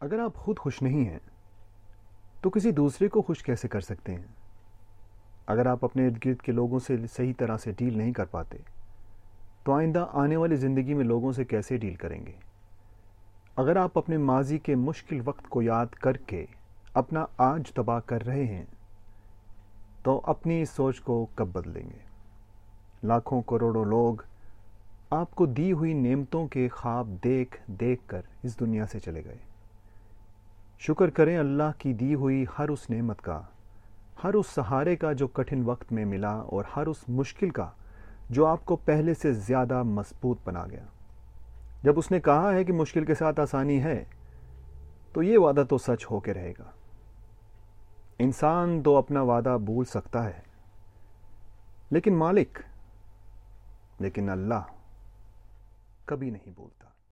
اگر آپ خود خوش نہیں ہیں، تو کسی دوسرے کو خوش کیسے کر سکتے ہیں؟ اگر آپ اپنے ارد گرد کے لوگوں سے صحیح طرح سے ڈیل نہیں کر پاتے، تو آئندہ آنے والی زندگی میں لوگوں سے کیسے ڈیل کریں گے؟ اگر آپ اپنے ماضی کے مشکل وقت کو یاد کر کے اپنا آج تباہ کر رہے ہیں، تو اپنی اس سوچ کو کب بدلیں گے؟ لاکھوں کروڑوں لوگ آپ کو دی ہوئی نعمتوں کے خواب دیکھ دیکھ کر اس دنیا سے چلے گئے۔ شکر کریں اللہ کی دی ہوئی ہر اس نعمت کا، ہر اس سہارے کا جو کٹھن وقت میں ملا اور ہر اس مشکل کا جو آپ کو پہلے سے زیادہ مضبوط بنا گیا۔ جب اس نے کہا ہے کہ مشکل کے ساتھ آسانی ہے، تو یہ وعدہ تو سچ ہو کے رہے گا۔ انسان تو اپنا وعدہ بھول سکتا ہے، لیکن مالک، لیکن اللہ کبھی نہیں بولتا